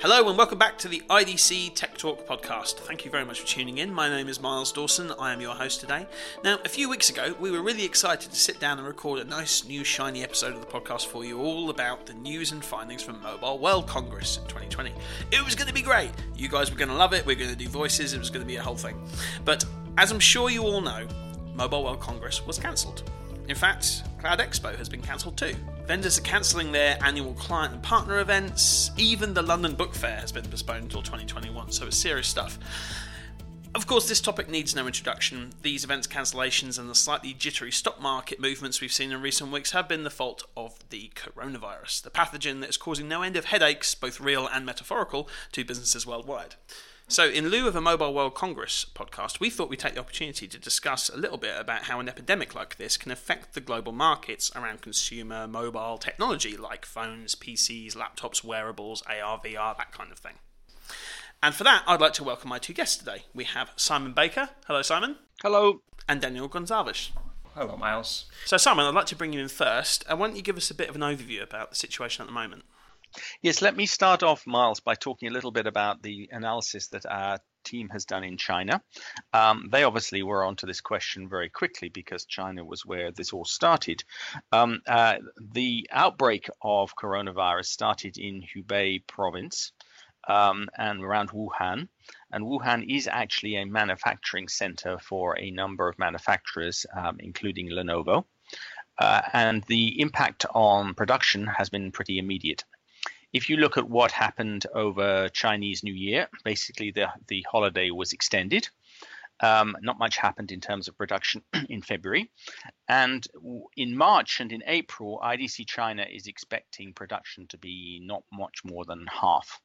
Hello and welcome back to the IDC Tech Talk podcast. Thank you very much for tuning in. My name is Miles Dawson. I am your host today. Now, a few weeks ago, we were really excited to sit down and record a nice, new, shiny episode of the podcast for you all about the news and findings from Mobile World Congress in 2020. It was going to be great. You guys were going to love it. We are going to do voices. It was going to be a whole thing. But as I'm sure you all know, Mobile World Congress was cancelled. In fact, Cloud Expo has been cancelled too. Vendors are cancelling their annual client and partner events. Even the London Book Fair has been postponed until 2021, so it's serious stuff. Of course, this topic needs no introduction. These events cancellations and the slightly jittery stock market movements we've seen in recent weeks have been the fault of the coronavirus, the pathogen that is causing no end of headaches, both real and metaphorical, to businesses worldwide. So, in lieu of a Mobile World Congress podcast, we thought we'd take the opportunity to discuss a little bit about how an epidemic like this can affect the global markets around consumer mobile technology like phones, PCs, laptops, wearables, AR, VR, that kind of thing. And for that, I'd like to welcome my two guests today. We have Simon Baker. Hello, Simon. Hello. And Daniel Gonzalez. Hello, Miles. So, Simon, I'd like to bring you in first. And why don't you give us a bit of an overview about the situation at the moment? Yes, let me start off, Miles, by talking a little bit about the analysis that our team has done in China. Um, they obviously were onto this question very quickly because China was where this all started. Um, uh, the outbreak of coronavirus started in Hubei province um, and around Wuhan. And Wuhan is actually a manufacturing center for a number of manufacturers, um, including Lenovo. Uh, and the impact on production has been pretty immediate if you look at what happened over Chinese New Year, basically the, the holiday was extended. Um, not much happened in terms of production in February. And in March and in April, IDC China is expecting production to be not much more than half.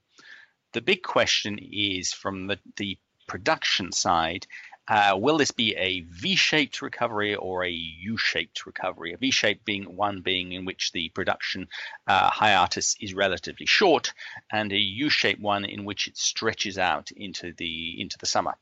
The big question is from the, the production side uh, will this be a V-shaped recovery or a U-shaped recovery? A V-shaped being one being in which the production uh, hiatus is relatively short, and a U-shaped one in which it stretches out into the into the summer.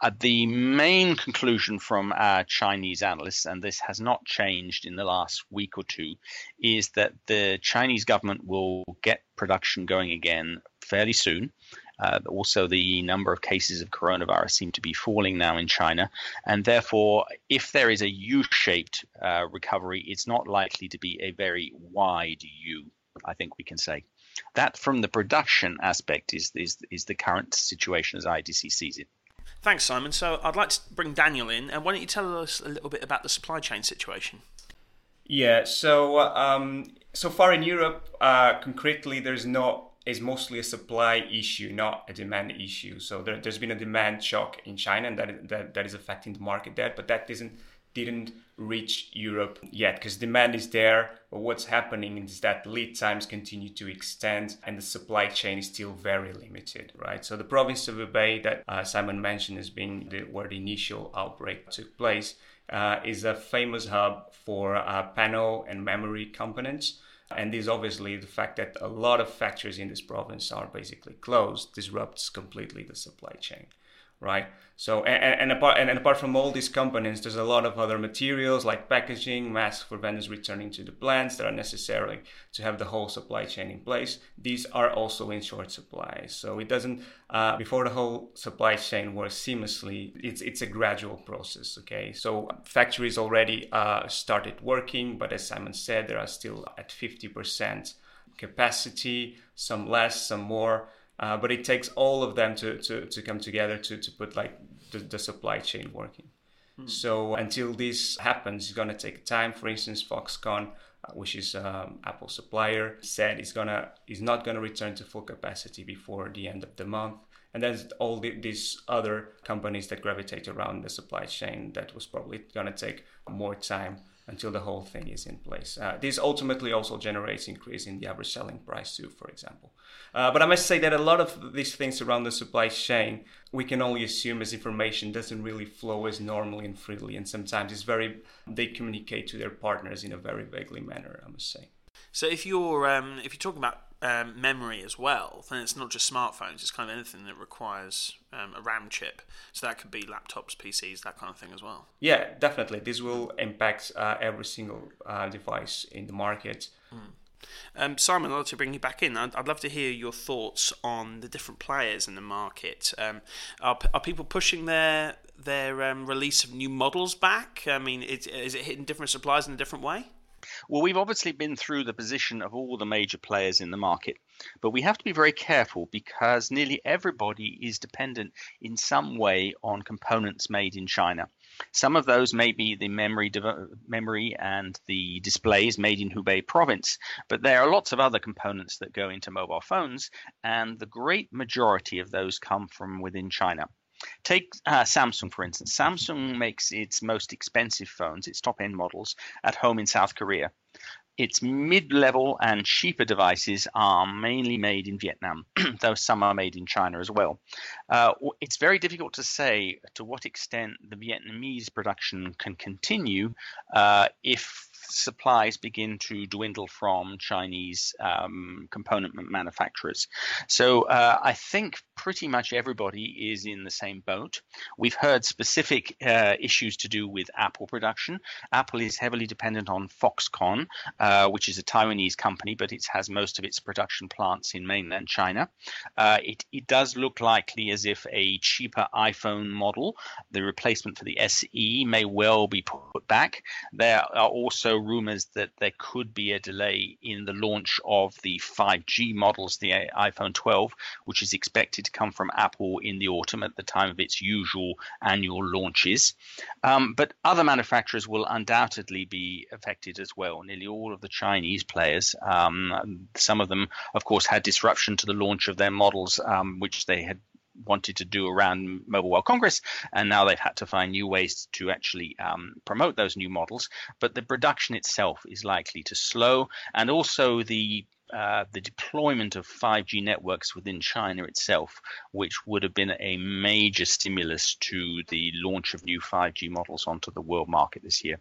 Uh, the main conclusion from our Chinese analysts, and this has not changed in the last week or two, is that the Chinese government will get production going again fairly soon. Uh, also, the number of cases of coronavirus seem to be falling now in China, and therefore, if there is a U-shaped uh, recovery, it's not likely to be a very wide U. I think we can say that from the production aspect is is is the current situation as IDC sees it. Thanks, Simon. So I'd like to bring Daniel in, and why don't you tell us a little bit about the supply chain situation? Yeah. So um, so far in Europe, uh, concretely, there's not is mostly a supply issue, not a demand issue. So there, has been a demand shock in China, and that, that that is affecting the market there. But that doesn't didn't reach Europe yet because demand is there. But what's happening is that lead times continue to extend and the supply chain is still very limited, right? So the province of Hubei that uh, Simon mentioned as being the, where the initial outbreak took place uh, is a famous hub for uh, panel and memory components. And this obviously the fact that a lot of factories in this province are basically closed disrupts completely the supply chain right? So and, and apart and, and, apart from all these components, there's a lot of other materials like packaging, masks for vendors returning to the plants that are necessary to have the whole supply chain in place. These are also in short supply. So it doesn't uh, before the whole supply chain works seamlessly. It's it's a gradual process. Okay, so factories already uh, started working, but as Simon said, they are still at 50% capacity, some less, some more. Uh, but it takes all of them to, to, to come together to, to put like the, the supply chain working. Hmm. So until this happens, it's gonna take time. For instance, Foxconn, uh, which is um, Apple supplier, said it's gonna is not gonna return to full capacity before the end of the month. And then all the, these other companies that gravitate around the supply chain that was probably gonna take more time until the whole thing is in place. Uh, this ultimately also generates increase in the average selling price too, for example. Uh, but I must say that a lot of these things around the supply chain, we can only assume as information doesn't really flow as normally and freely, and sometimes it's very they communicate to their partners in a very vaguely manner. I must say. So if you're um, if you're talking about um, memory as well, then it's not just smartphones. It's kind of anything that requires um, a RAM chip. So that could be laptops, PCs, that kind of thing as well. Yeah, definitely. This will impact uh, every single uh, device in the market. Mm. Um, Simon, I'd like to bring you back in. I'd, I'd, love to hear your thoughts on the different players in the market. Um, are, are people pushing their their um, release of new models back? I mean, is, is it hitting different suppliers in a different way? Well, we've obviously been through the position of all the major players in the market, but we have to be very careful because nearly everybody is dependent in some way on components made in China. Some of those may be the memory, memory and the displays made in Hubei province, but there are lots of other components that go into mobile phones, and the great majority of those come from within China. Take uh, Samsung, for instance. Samsung makes its most expensive phones, its top end models, at home in South Korea. Its mid level and cheaper devices are mainly made in Vietnam, though some are made in China as well. Uh, it's very difficult to say to what extent the Vietnamese production can continue uh, if supplies begin to dwindle from Chinese um, component manufacturers. So uh, I think pretty much everybody is in the same boat. We've heard specific uh, issues to do with Apple production. Apple is heavily dependent on Foxconn, uh, which is a Taiwanese company, but it has most of its production plants in mainland China. Uh, it, it does look likely as if a cheaper iPhone model, the replacement for the SE, may well be put back. There are also rumors that there could be a delay in the launch of the 5G models, the iPhone 12, which is expected to come from Apple in the autumn at the time of its usual annual launches. Um, but other manufacturers will undoubtedly be affected as well. Nearly all of the Chinese players, um, some of them, of course, had disruption to the launch of their models, um, which they had wanted to do around Mobile World Congress, and now they've had to find new ways to actually um, promote those new models. But the production itself is likely to slow, and also the uh, the deployment of 5G networks within China itself, which would have been a major stimulus to the launch of new 5G models onto the world market this year.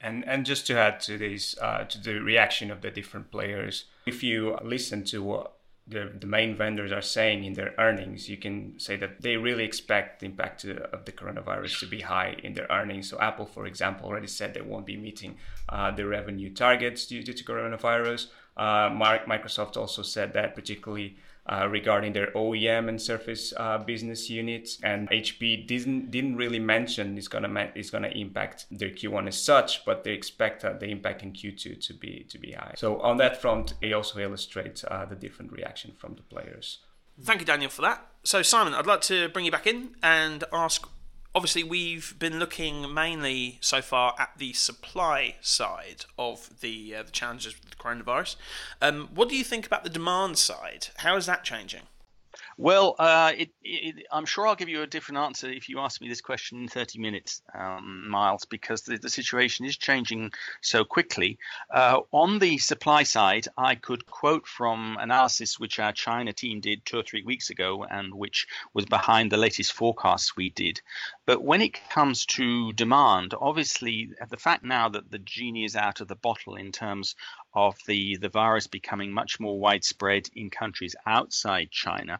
And and just to add to this, uh, to the reaction of the different players, if you listen to what the, the main vendors are saying in their earnings, you can say that they really expect the impact of the coronavirus to be high in their earnings. So Apple, for example, already said they won't be meeting uh, their revenue targets due to coronavirus. Uh, Microsoft also said that particularly uh, regarding their OEM and Surface uh, business units. And HP didn't didn't really mention it's gonna it's gonna impact their Q1 as such, but they expect uh, the impact in Q2 to be to be high. So on that front, it also illustrates uh, the different reaction from the players. Thank you, Daniel, for that. So Simon, I'd like to bring you back in and ask obviously we've been looking mainly so far at the supply side of the uh, the challenges with the coronavirus. Um, what do you think about the demand side? How is that changing? Well, uh, it, it, I'm sure I'll give you a different answer if you ask me this question in 30 minutes, um, Miles, because the, the, situation is changing so quickly. Uh, on the supply side, I could quote from analysis which our China team did two or three weeks ago and which was behind the latest forecasts we did. But when it comes to demand, obviously, the fact now that the genie is out of the bottle in terms of the, the virus becoming much more widespread in countries outside China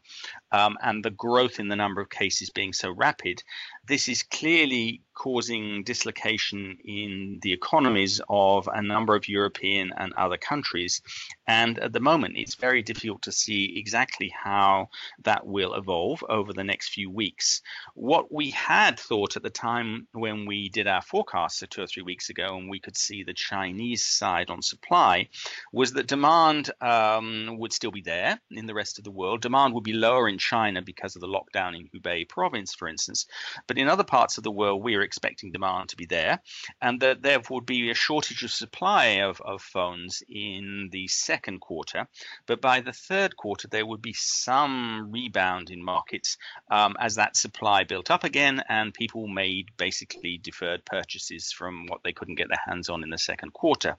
um, and the growth in the number of cases being so rapid, this is clearly causing dislocation in the economies of a number of European and other countries. And at the moment, it's very difficult to see exactly how that will evolve over the next few weeks. What we had thought at the time when we did our forecast two or three weeks ago, and we could see the Chinese side on supply, was that demand um, would still be there in the rest of the world. Demand would be lower in China because of the lockdown in Hubei province, for instance. But in other parts of the world, we are expecting demand to be there, and that there would be a shortage of supply of, of phones in the second quarter. But by the third quarter, there would be some rebound in markets um, as that supply built up again, and people made basically deferred purchases from what they couldn't get their hands on in the second quarter.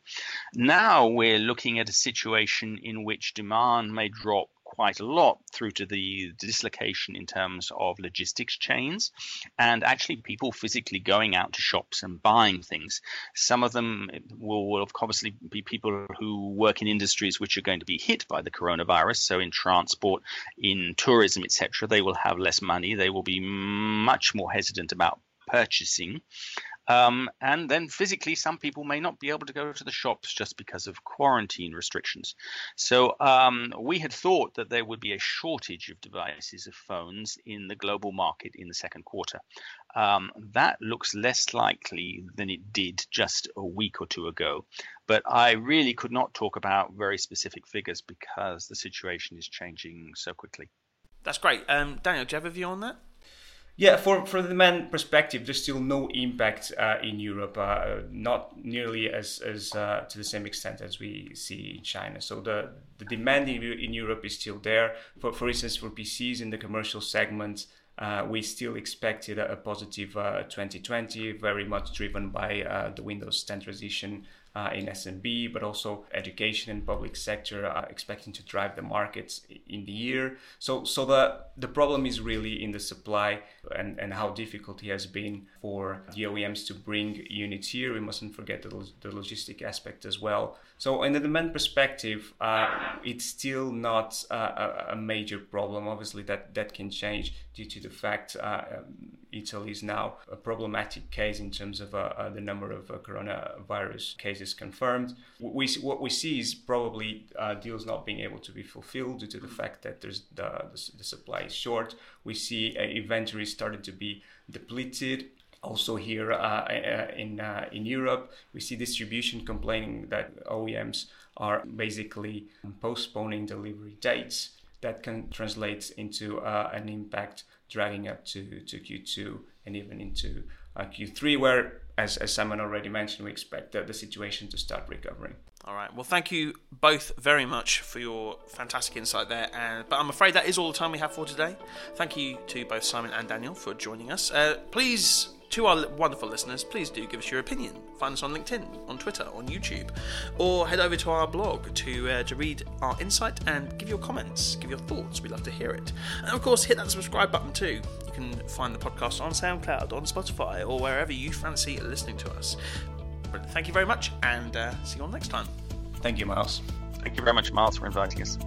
Now we're looking at a situation in which demand may drop quite a lot through to the dislocation in terms of logistics chains and actually people physically going out to shops and buying things. Some of them will, will obviously be people who work in industries which are going to be hit by the coronavirus. So in transport, in tourism, etc., they will have less money. They will be much more hesitant about purchasing. Um, and then physically, some people may not be able to go to the shops just because of quarantine restrictions. So um, we had thought that there would be a shortage of devices of phones in the global market in the second quarter. Um, that looks less likely than it did just a week or two ago. But I really could not talk about very specific figures because the situation is changing so quickly. That's great. Um, Daniel, do you have a view on that? Yeah, for, for the demand perspective, there's still no impact uh, in Europe, uh, not nearly as, as uh, to the same extent as we see in China. So the, the demand in, in Europe is still there. For, for instance, for PCs in the commercial segment, uh, we still expected a, a positive uh, 2020, very much driven by uh, the Windows 10 transition uh, in SMB, but also education and public sector are expecting to drive the markets in the year. So, so the the problem is really in the supply and, and how difficult it has been for the OEMs to bring units here. We mustn't forget the, the logistic aspect as well. So, in the demand perspective, uh, it's still not uh, a, a, major problem. Obviously, that that can change due to the fact uh, Italy is now a problematic case in terms of uh, uh, the number of uh, coronavirus cases confirmed. We, what we see is probably uh, deals not being able to be fulfilled due to the fact that there's the, the, the supply is short. We see uh, inventory starting to be depleted. Also here uh, in in Europe, we see distribution complaining that OEMs are basically postponing delivery dates that can translate into uh, an impact dragging up to, to Q2 and even into uh, Q3, where, as, as Simon already mentioned, we expect the, the situation to start recovering. All right. Well, thank you both very much for your fantastic insight there. And, but I'm afraid that is all the time we have for today. Thank you to both Simon and Daniel for joining us. Uh, please to our wonderful listeners, please do give us your opinion. Find us on LinkedIn, on Twitter, on YouTube, or head over to our blog to uh, to read our insight and give your comments, give your thoughts. We'd love to hear it. And of course, hit that subscribe button too. You can find the podcast on SoundCloud, on Spotify, or wherever you fancy listening to us. But thank you very much, and uh, see you all next time. Thank you, Miles. Thank you very much, Miles, for inviting us.